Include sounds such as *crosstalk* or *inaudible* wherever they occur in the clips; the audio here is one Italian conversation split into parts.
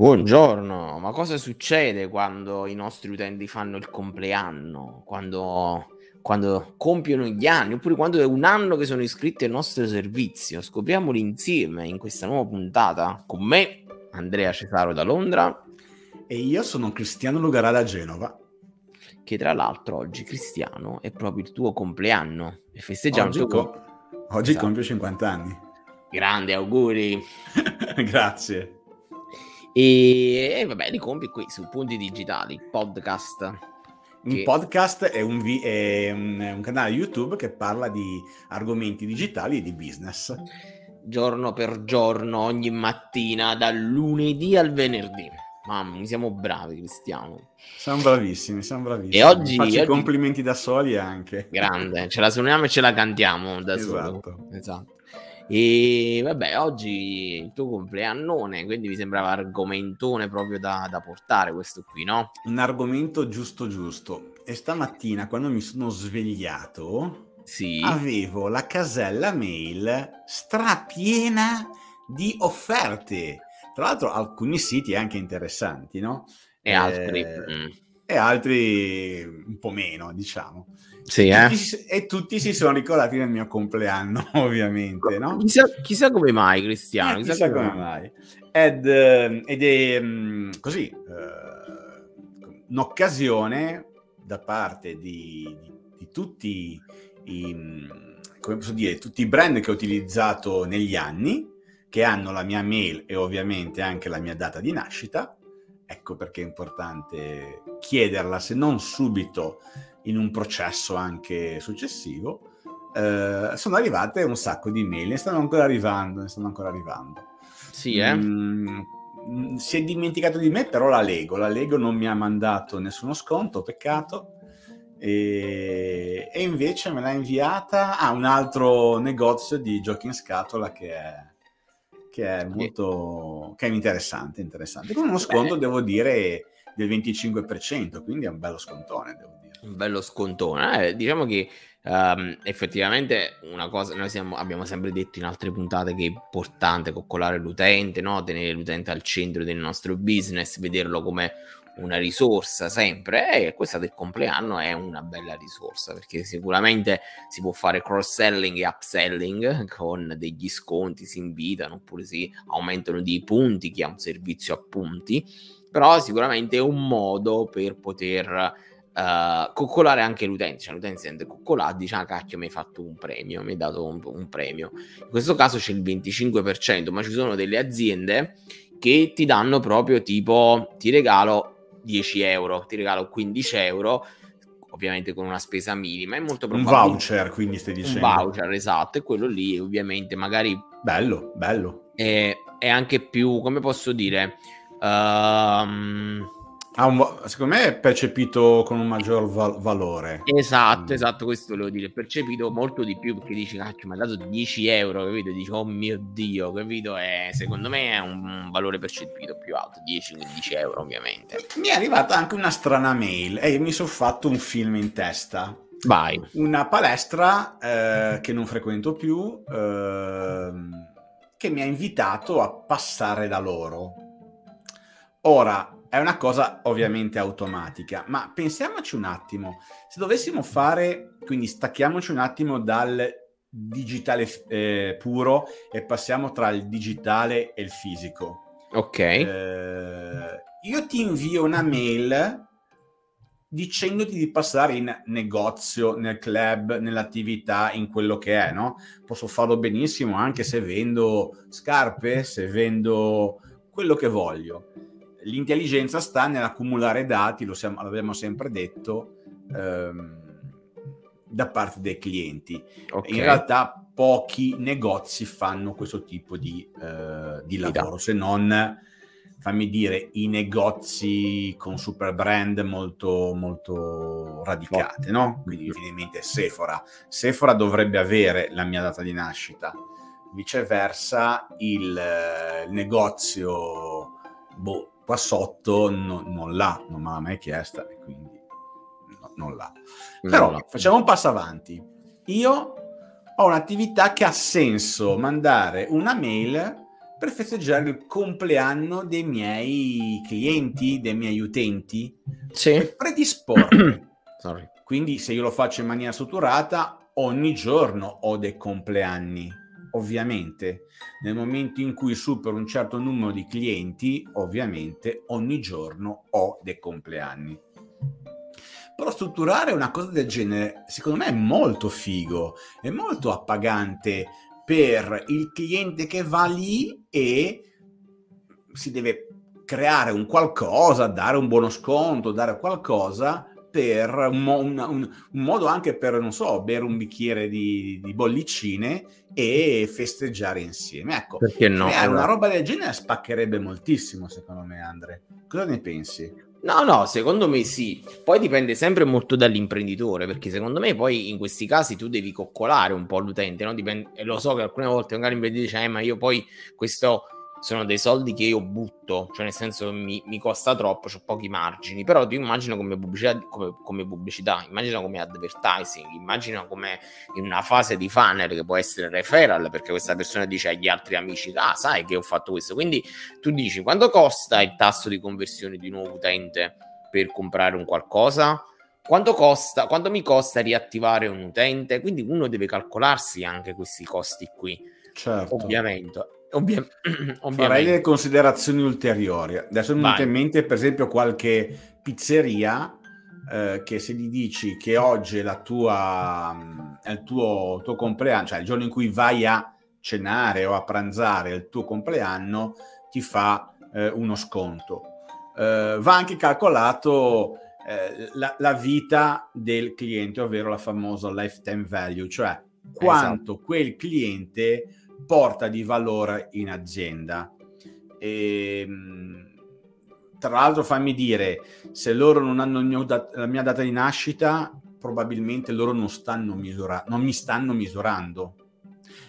Buongiorno, ma cosa succede quando i nostri utenti fanno il compleanno? Quando, quando compiono gli anni, oppure quando è un anno che sono iscritti al nostro servizio? Scopriamoli insieme in questa nuova puntata con me, Andrea Cesaro da Londra. E io sono Cristiano Lugarà da Genova. Che tra l'altro oggi, Cristiano, è proprio il tuo compleanno e festeggiamo oggi co- Oggi esatto. compio 50 anni. Grande, auguri. *laughs* Grazie. E, e vabbè, li compi qui su Punti Digitali, podcast. Un che... podcast è, un, vi- è un, è un canale YouTube che parla di argomenti digitali e di business. Giorno per giorno, ogni mattina, dal lunedì al venerdì. Mamma, siamo bravi, Cristiano. Siamo bravissimi, siamo bravissimi. E oggi... Faccio oggi... complimenti da soli anche. Grande, ce la suoniamo e ce la cantiamo da esatto. solo. Esatto. E vabbè, oggi il tuo compleannone, quindi mi sembrava argomentone proprio da, da, portare questo qui, no? Un argomento giusto giusto. E stamattina quando mi sono svegliato, sì. avevo la casella mail strapiena di offerte. Tra l'altro alcuni siti anche interessanti, no? E altri. Eh, mm. E altri un po' meno, diciamo. Sì, eh? tutti, e tutti si sono ricordati del mio compleanno, *laughs* ovviamente, no? Chissà, chissà come mai, Cristiano. Eh, chissà, chissà come, come mai. Ed, eh, ed è mm, così, eh, un'occasione da parte di, di, tutti i, mm, come posso dire, tutti i brand che ho utilizzato negli anni, che hanno la mia mail e ovviamente anche la mia data di nascita. Ecco perché è importante chiederla, se non subito in un processo anche successivo, eh, sono arrivate un sacco di mail, ne stanno ancora arrivando, ne stanno ancora arrivando. Sì, eh? Mm, si è dimenticato di me, però la Lego, la Lego non mi ha mandato nessuno sconto, peccato. E, e invece me l'ha inviata a un altro negozio di giochi in scatola che è, che è molto che è interessante, interessante. Con uno sconto, Beh. devo dire, del 25%, quindi è un bello scontone, devo dire un bello scontone. Eh, diciamo che um, effettivamente una cosa, noi siamo, abbiamo sempre detto in altre puntate che è importante coccolare l'utente, no? tenere l'utente al centro del nostro business, vederlo come una risorsa sempre e questa del compleanno è una bella risorsa perché sicuramente si può fare cross selling e upselling con degli sconti si invitano oppure si aumentano dei punti chi ha un servizio a punti però sicuramente è un modo per poter uh, coccolare anche l'utente, cioè l'utente si sente coccolato, dice ah cacchio mi hai fatto un premio, mi hai dato un, un premio. In questo caso c'è il 25%, ma ci sono delle aziende che ti danno proprio tipo ti regalo 10 euro, ti regalo 15 euro, ovviamente con una spesa minima. È molto probabile. Un voucher, quindi stai dicendo. Un voucher, esatto, e quello lì ovviamente magari... Bello, bello. È, è anche più, come posso dire... Um, un, secondo me è percepito con un maggior val- valore. Esatto, mm. esatto, questo volevo dire. Percepito molto di più perché dici, cacchio, mi ha dato 10 euro, capito? Dici, oh mio Dio, capito? E secondo me è un valore percepito più alto, 10-15 euro ovviamente. Mi è arrivata anche una strana mail e io mi sono fatto un film in testa. Vai. Una palestra eh, che non frequento più, eh, che mi ha invitato a passare da loro. Ora, è una cosa ovviamente automatica, ma pensiamoci un attimo, se dovessimo fare, quindi stacchiamoci un attimo dal digitale eh, puro e passiamo tra il digitale e il fisico. Ok. Eh, io ti invio una mail dicendoti di passare in negozio, nel club, nell'attività, in quello che è, no? Posso farlo benissimo anche se vendo scarpe, se vendo quello che voglio l'intelligenza sta nell'accumulare dati, lo siamo, l'abbiamo sempre detto, ehm, da parte dei clienti. Okay. In realtà pochi negozi fanno questo tipo di, eh, di lavoro, se non, fammi dire, i negozi con super brand molto, molto radicate, no? Quindi mi viene in mente Sephora. Sephora dovrebbe avere la mia data di nascita, viceversa il, il negozio boh, qua sotto no, non l'ha, non me l'ha mai chiesta e quindi no, non l'ha. Però no. facciamo un passo avanti. Io ho un'attività che ha senso mandare una mail per festeggiare il compleanno dei miei clienti, dei miei utenti. Sì. Predisporre. *coughs* Quindi se io lo faccio in maniera strutturata, ogni giorno ho dei compleanni. Ovviamente, nel momento in cui supero un certo numero di clienti, ovviamente ogni giorno ho dei compleanni. Però strutturare una cosa del genere, secondo me, è molto figo, è molto appagante per il cliente che va lì e si deve creare un qualcosa, dare un buono sconto, dare qualcosa per un, un, un, un, modo anche per, non so, bere un bicchiere di, di bollicine e festeggiare insieme. Ecco, Perché no? Creare una roba del genere spaccherebbe moltissimo, secondo me, Andre. Cosa ne pensi? No, no, secondo me sì. Poi dipende sempre molto dall'imprenditore, perché secondo me poi in questi casi tu devi coccolare un po' l'utente, no? Dipende, lo so che alcune volte magari l'imprenditore dice, eh, ma io poi questo sono dei soldi che io butto, cioè nel senso mi, mi costa troppo, ho pochi margini, però tu immagino come pubblicità, come, come pubblicità, immagina come advertising, immagina come in una fase di funnel che può essere referral, perché questa persona dice agli altri amici, ah sai che ho fatto questo, quindi tu dici quanto costa il tasso di conversione di un nuovo utente per comprare un qualcosa? Quanto costa, quanto mi costa riattivare un utente? Quindi uno deve calcolarsi anche questi costi qui. Certo. Ovviamente. Ovvia- ovviamente. *clears throat* Farei delle considerazioni ulteriori. Adesso mi viene in mente, per esempio, qualche pizzeria eh, che se gli dici che oggi è, la tua, è il tuo, tuo compleanno, cioè il giorno in cui vai a cenare o a pranzare il tuo compleanno, ti fa eh, uno sconto. Eh, va anche calcolato eh, la, la, vita del cliente, ovvero la famosa lifetime value, cioè quanto esatto. quel cliente porta di valore in azienda. E, ehm, tra l'altro fammi dire, se loro non hanno mio, la mia data di nascita, probabilmente loro non, stanno misura- non mi stanno misurando.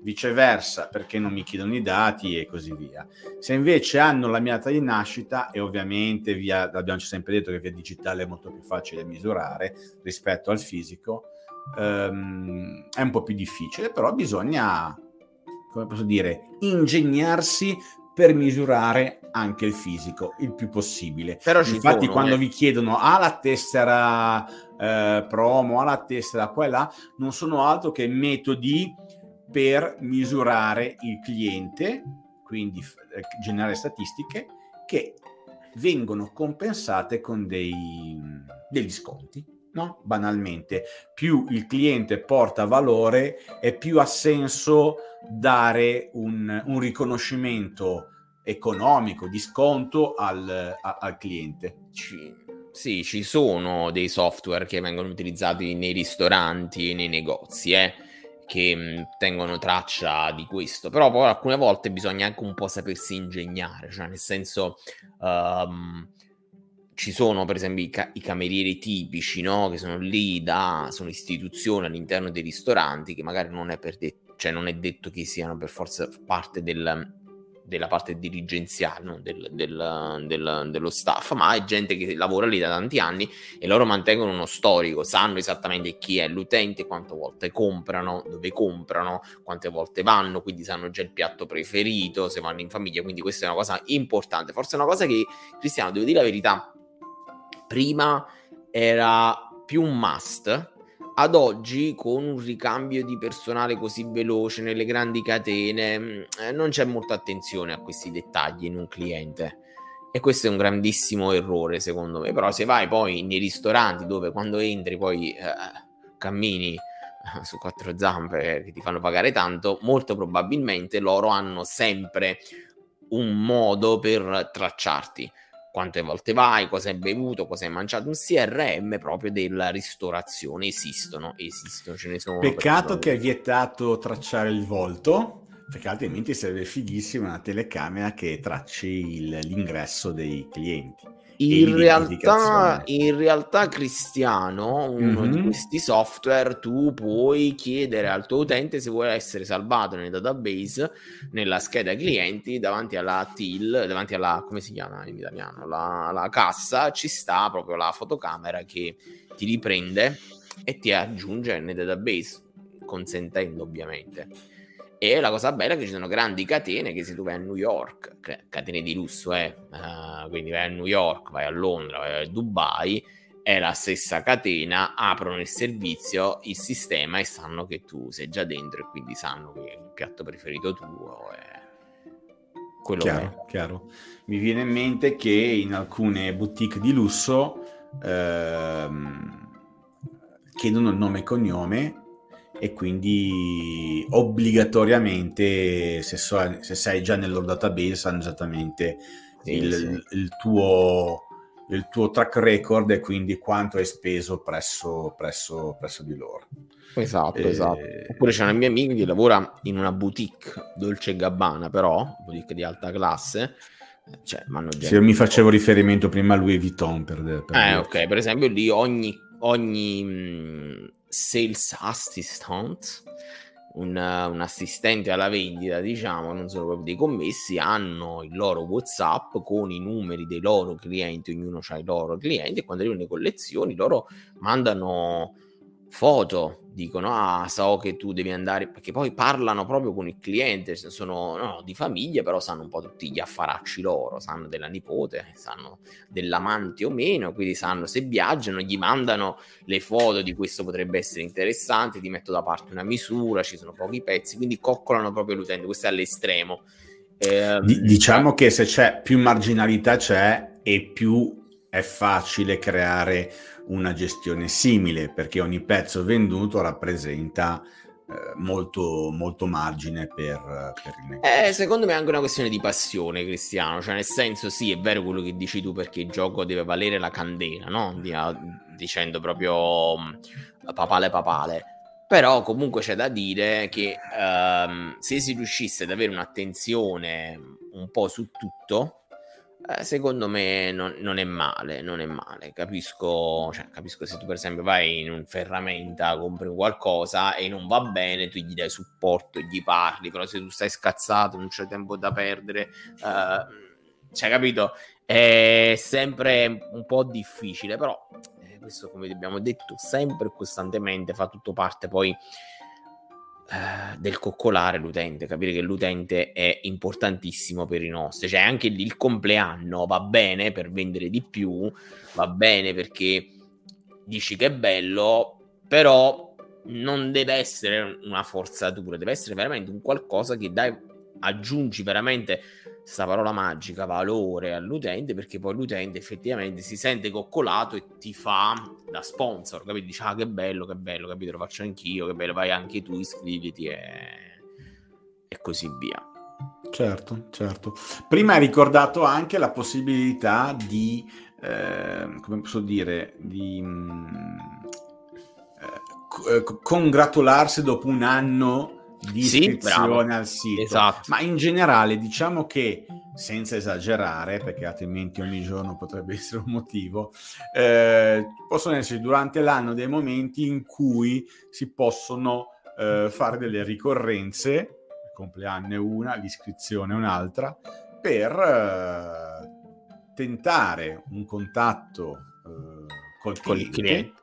Viceversa, perché non mi chiedono i dati e così via. Se invece hanno la mia data di nascita, e ovviamente via, abbiamo sempre detto che via digitale è molto più facile misurare rispetto al fisico, um, è un po' più difficile, però bisogna come posso dire, ingegnarsi per misurare anche il fisico il più possibile. Però Infatti, sono, quando eh. vi chiedono ah, la tessera eh, promo, ah, la tessera quella, non sono altro che metodi per misurare il cliente, quindi eh, generare statistiche che vengono compensate con dei, degli sconti no? banalmente. Più il cliente porta valore e più ha senso dare un, un riconoscimento economico, di sconto al, a, al cliente. Ci, sì, ci sono dei software che vengono utilizzati nei ristoranti e nei negozi, eh, che mh, tengono traccia di questo, però poi alcune volte bisogna anche un po' sapersi ingegnare, cioè nel senso... Um, ci sono per esempio i, ca- i camerieri tipici, no? che sono lì da, sono istituzioni all'interno dei ristoranti, che magari non è, per de- cioè non è detto che siano per forza parte del, della parte dirigenziale no? del, del, del, dello staff, ma è gente che lavora lì da tanti anni e loro mantengono uno storico, sanno esattamente chi è l'utente, quante volte comprano, dove comprano, quante volte vanno, quindi sanno già il piatto preferito, se vanno in famiglia, quindi questa è una cosa importante, forse è una cosa che Cristiano, devo dire la verità, prima era più un must, ad oggi con un ricambio di personale così veloce nelle grandi catene mm, eh, non c'è molta attenzione a questi dettagli in un cliente. E questo è un grandissimo errore secondo me. Però se vai poi nei ristoranti dove quando entri poi eh, cammini eh, su quattro zampe che ti fanno pagare tanto molto probabilmente loro hanno sempre un modo per tracciarti quante volte vai, cosa hai bevuto, cosa hai mangiato, un CRM proprio della ristorazione. Esistono, esistono, ce ne sono. Peccato che è vietato tracciare il volto, perché altrimenti sarebbe fighissimo una telecamera che tracci il, l'ingresso dei clienti. In realtà, in realtà, Cristiano, uno mm-hmm. di questi software, tu puoi chiedere al tuo utente se vuole essere salvato nel database, nella scheda clienti, davanti alla TIL, davanti alla, come si chiama in italiano, la, la cassa, ci sta proprio la fotocamera che ti riprende e ti aggiunge nel database, consentendo ovviamente. E la cosa bella è che ci sono grandi catene che se tu vai a New York, catene di lusso, eh, uh, quindi vai a New York, vai a Londra, vai a Dubai, è la stessa catena, aprono il servizio, il sistema e sanno che tu sei già dentro e quindi sanno che il piatto preferito tuo è quello chiaro, che è. Chiaro. Mi viene in mente che in alcune boutique di lusso ehm, chiedono il nome e cognome e quindi obbligatoriamente se, so, se sei già nel loro database sanno esattamente sì, il, sì. il, tuo, il, tuo, track record e quindi quanto hai speso presso, presso, presso di loro. Esatto, e... esatto. Oppure c'è una mia amica che lavora in una boutique Dolce Gabbana, però, boutique di alta classe. Cioè, Se io mi facevo riferimento prima a Louis Vuitton per, per eh, ok, per esempio lì ogni, ogni mh, sales assistant, un, un, assistente alla vendita, diciamo, non sono proprio dei commessi, hanno il loro WhatsApp con i numeri dei loro clienti, ognuno ha i loro clienti e quando arrivano le collezioni loro mandano foto dicono ah so che tu devi andare perché poi parlano proprio con il cliente sono no, di famiglia però sanno un po' tutti gli affaracci loro sanno della nipote sanno dell'amante o meno quindi sanno se viaggiano gli mandano le foto di questo potrebbe essere interessante ti metto da parte una misura ci sono pochi pezzi quindi coccolano proprio l'utente questo è all'estremo. Eh, diciamo che se c'è più marginalità c'è e più è facile creare una gestione simile perché ogni pezzo venduto rappresenta eh, molto, molto margine per, per il negozio. Eh, secondo me è anche una questione di passione, Cristiano. Cioè, nel senso, sì, è vero quello che dici tu perché il gioco deve valere la candela, no? Dicendo proprio mm, papale papale. Però comunque c'è da dire che um, se si riuscisse ad avere un'attenzione un po' su tutto, eh, secondo me non, non, è male, non è male. Capisco, cioè, capisco se tu per esempio vai in un ferramenta, compri qualcosa e non va bene, tu gli dai supporto, gli parli, però se tu stai scazzato, non c'è tempo da perdere, uh, cioè capito? È sempre un po' difficile, però eh, questo come abbiamo detto sempre costantemente fa tutto parte poi eh, del coccolare l'utente, capire che l'utente è importantissimo per i nostri, cioè anche il compleanno va bene per vendere di più, va bene perché dici che è bello, però non deve essere una forzatura, deve essere veramente un qualcosa che dai, aggiungi veramente questa parola magica, valore all'utente, perché poi l'utente effettivamente si sente coccolato e ti fa da sponsor, capito? Dice, ah che bello, che bello, capito? Lo faccio anch'io, che bello, vai anche tu, iscriviti e, e così via. Certo, certo. Prima hai ricordato anche la possibilità di, eh, come posso dire, di mh, mm, eh, congratularsi dopo un anno di iscrizione sì, al sito. Esatto. Ma in generale diciamo che, senza esagerare, perché altrimenti ogni giorno potrebbe *laughs* essere un motivo, eh, possono essere durante l'anno dei momenti in cui si possono eh, fare delle ricorrenze, il compleanno è una, l'iscrizione è un'altra, per eh, tentare un contatto eh, col cliente, cliente.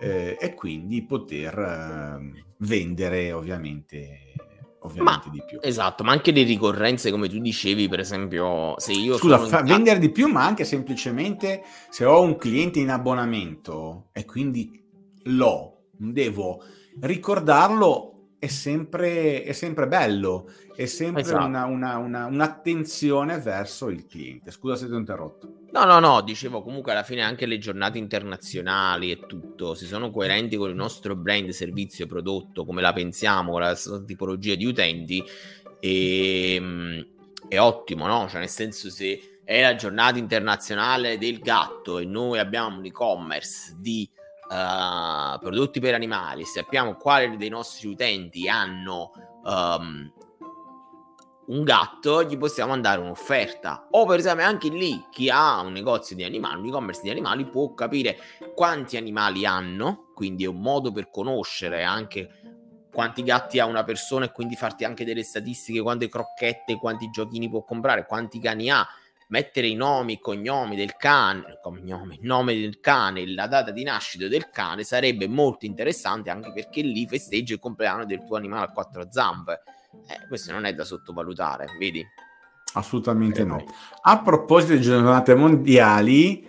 Eh, e quindi poter ehm, vendere ovviamente ovviamente ma, di più. Esatto, ma anche le ricorrenze, come tu dicevi, per esempio, se io... Scusa, fa, in... vendere di più, ma anche semplicemente se ho un cliente in abbonamento e quindi l'ho, devo ricordarlo è sempre, è sempre bello, è sempre esatto. una, una, una, un'attenzione verso il cliente. Scusa se ti ho interrotto. No, no, no, dicevo comunque alla fine anche le giornate internazionali e tutto, si sono coerenti con il nostro brand, servizio, prodotto, come la pensiamo, con la tipologia di utenti, e, ehm, è ottimo, no? Cioè nel senso se è la giornata internazionale del gatto e noi abbiamo un e-commerce di uh, prodotti per animali, sappiamo quali dei nostri utenti hanno um, un gatto, gli possiamo mandare un'offerta. O per esempio anche lì chi ha un negozio di animali, un e-commerce di animali, può capire quanti animali hanno, quindi è un modo per conoscere anche quanti gatti ha una persona e quindi farti anche delle statistiche, quante crocchette, quanti giochini può comprare, quanti cani ha mettere i nomi e cognomi del cane, cognome, il nome del cane, la data di nascita del cane sarebbe molto interessante anche perché lì festeggi il compleanno del tuo animale a quattro zampe. Eh, questo non è da sottovalutare, vedi? Assolutamente no. A proposito di giornate mondiali,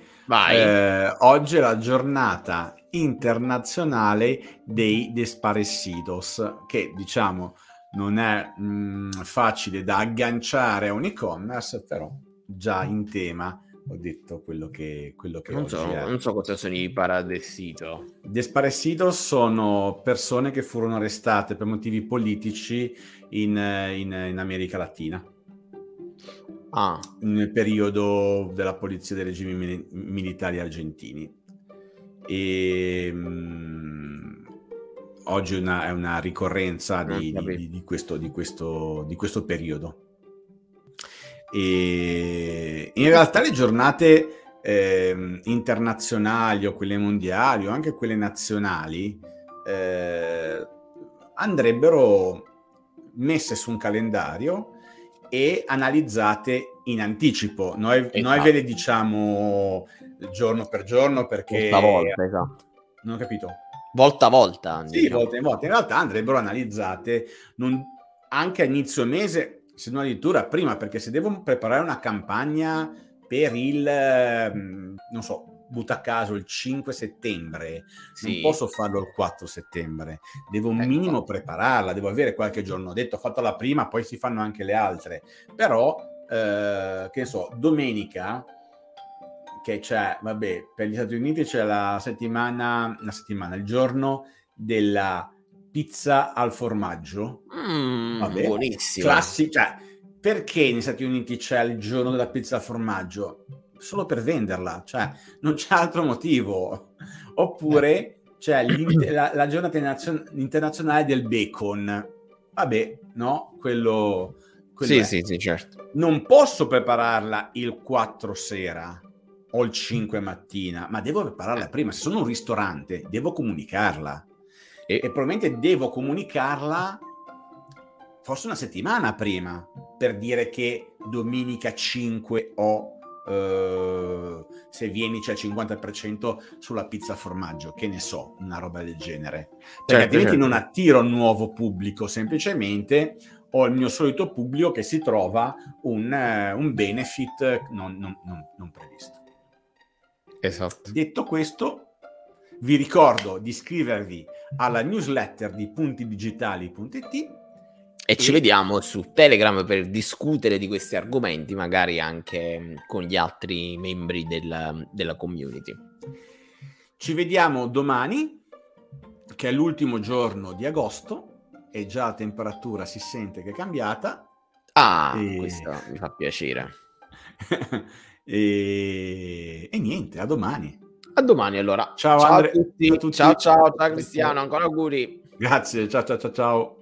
eh, oggi è la giornata internazionale dei Desparecidos, che diciamo non è mh, mm, facile da agganciare a un e-commerce, però già in tema ho detto quello che, quello che non, so, non so cosa sono i paradessito. Desparecidos sono persone che furono arrestate per motivi politici in, in, in America Latina. Ah. Nel periodo della polizia dei regimi mil- militari argentini. E, mh, mm, oggi una, è una ricorrenza di, di, di, questo, di, questo, di questo periodo. E in realtà le giornate eh, internazionali o quelle mondiali o anche quelle nazionali eh, andrebbero messe su un calendario e analizzate in anticipo. Noi, esatto. noi ve le diciamo giorno per giorno perché... Volta volta, esatto. Non ho capito. Volta a volta. Sì, diciamo. volta in volta. In realtà andrebbero analizzate non... anche a inizio mese, se non addirittura prima, perché se devo preparare una campagna per il, mm, non so, butta a caso il 5 settembre, sì. non posso farlo il 4 settembre, devo un ecco. minimo prepararla, devo avere qualche giorno. Ho detto, ho fatto la prima, poi si fanno anche le altre. Però, eh, che ne so, domenica, che c'è, vabbè, per gli Stati Uniti c'è la settimana, la settimana, il giorno della pizza al formaggio. Mm, vabbè, buonissimo. Classi, cioè, perché negli Stati Uniti c'è il giorno della pizza al formaggio? solo per venderla, cioè non c'è altro motivo. Oppure c'è la, la, giornata internazionale del bacon. Vabbè, no? Quello... quello sì, è. sì, sì, certo. Non posso prepararla il 4 sera o il 5 mattina, ma devo prepararla prima. Se sono un ristorante, devo comunicarla. E, e probabilmente devo comunicarla forse una settimana prima per dire che domenica 5 ho Uh, se vieni c'è il 50% sulla pizza formaggio, che ne so, una roba del genere. Perché certo, altrimenti certo. non attiro nuovo pubblico, semplicemente ho il mio solito pubblico che si trova un, uh, un benefit non, non, non, non, previsto. Esatto. Detto questo, vi ricordo di iscrivervi alla newsletter di puntidigitali.it e ci vediamo su Telegram per discutere di questi argomenti, magari anche mm, con gli altri membri della, della community. Ci vediamo domani, che è l'ultimo giorno di agosto, e già la temperatura si sente che è cambiata. Ah, e... questo mi fa piacere. *laughs* e... e... niente, a domani. A domani allora. Ciao, ciao a tutti. Ciao, ciao, ciao, ciao Cristiano, ancora auguri. Grazie, ciao ciao ciao ciao.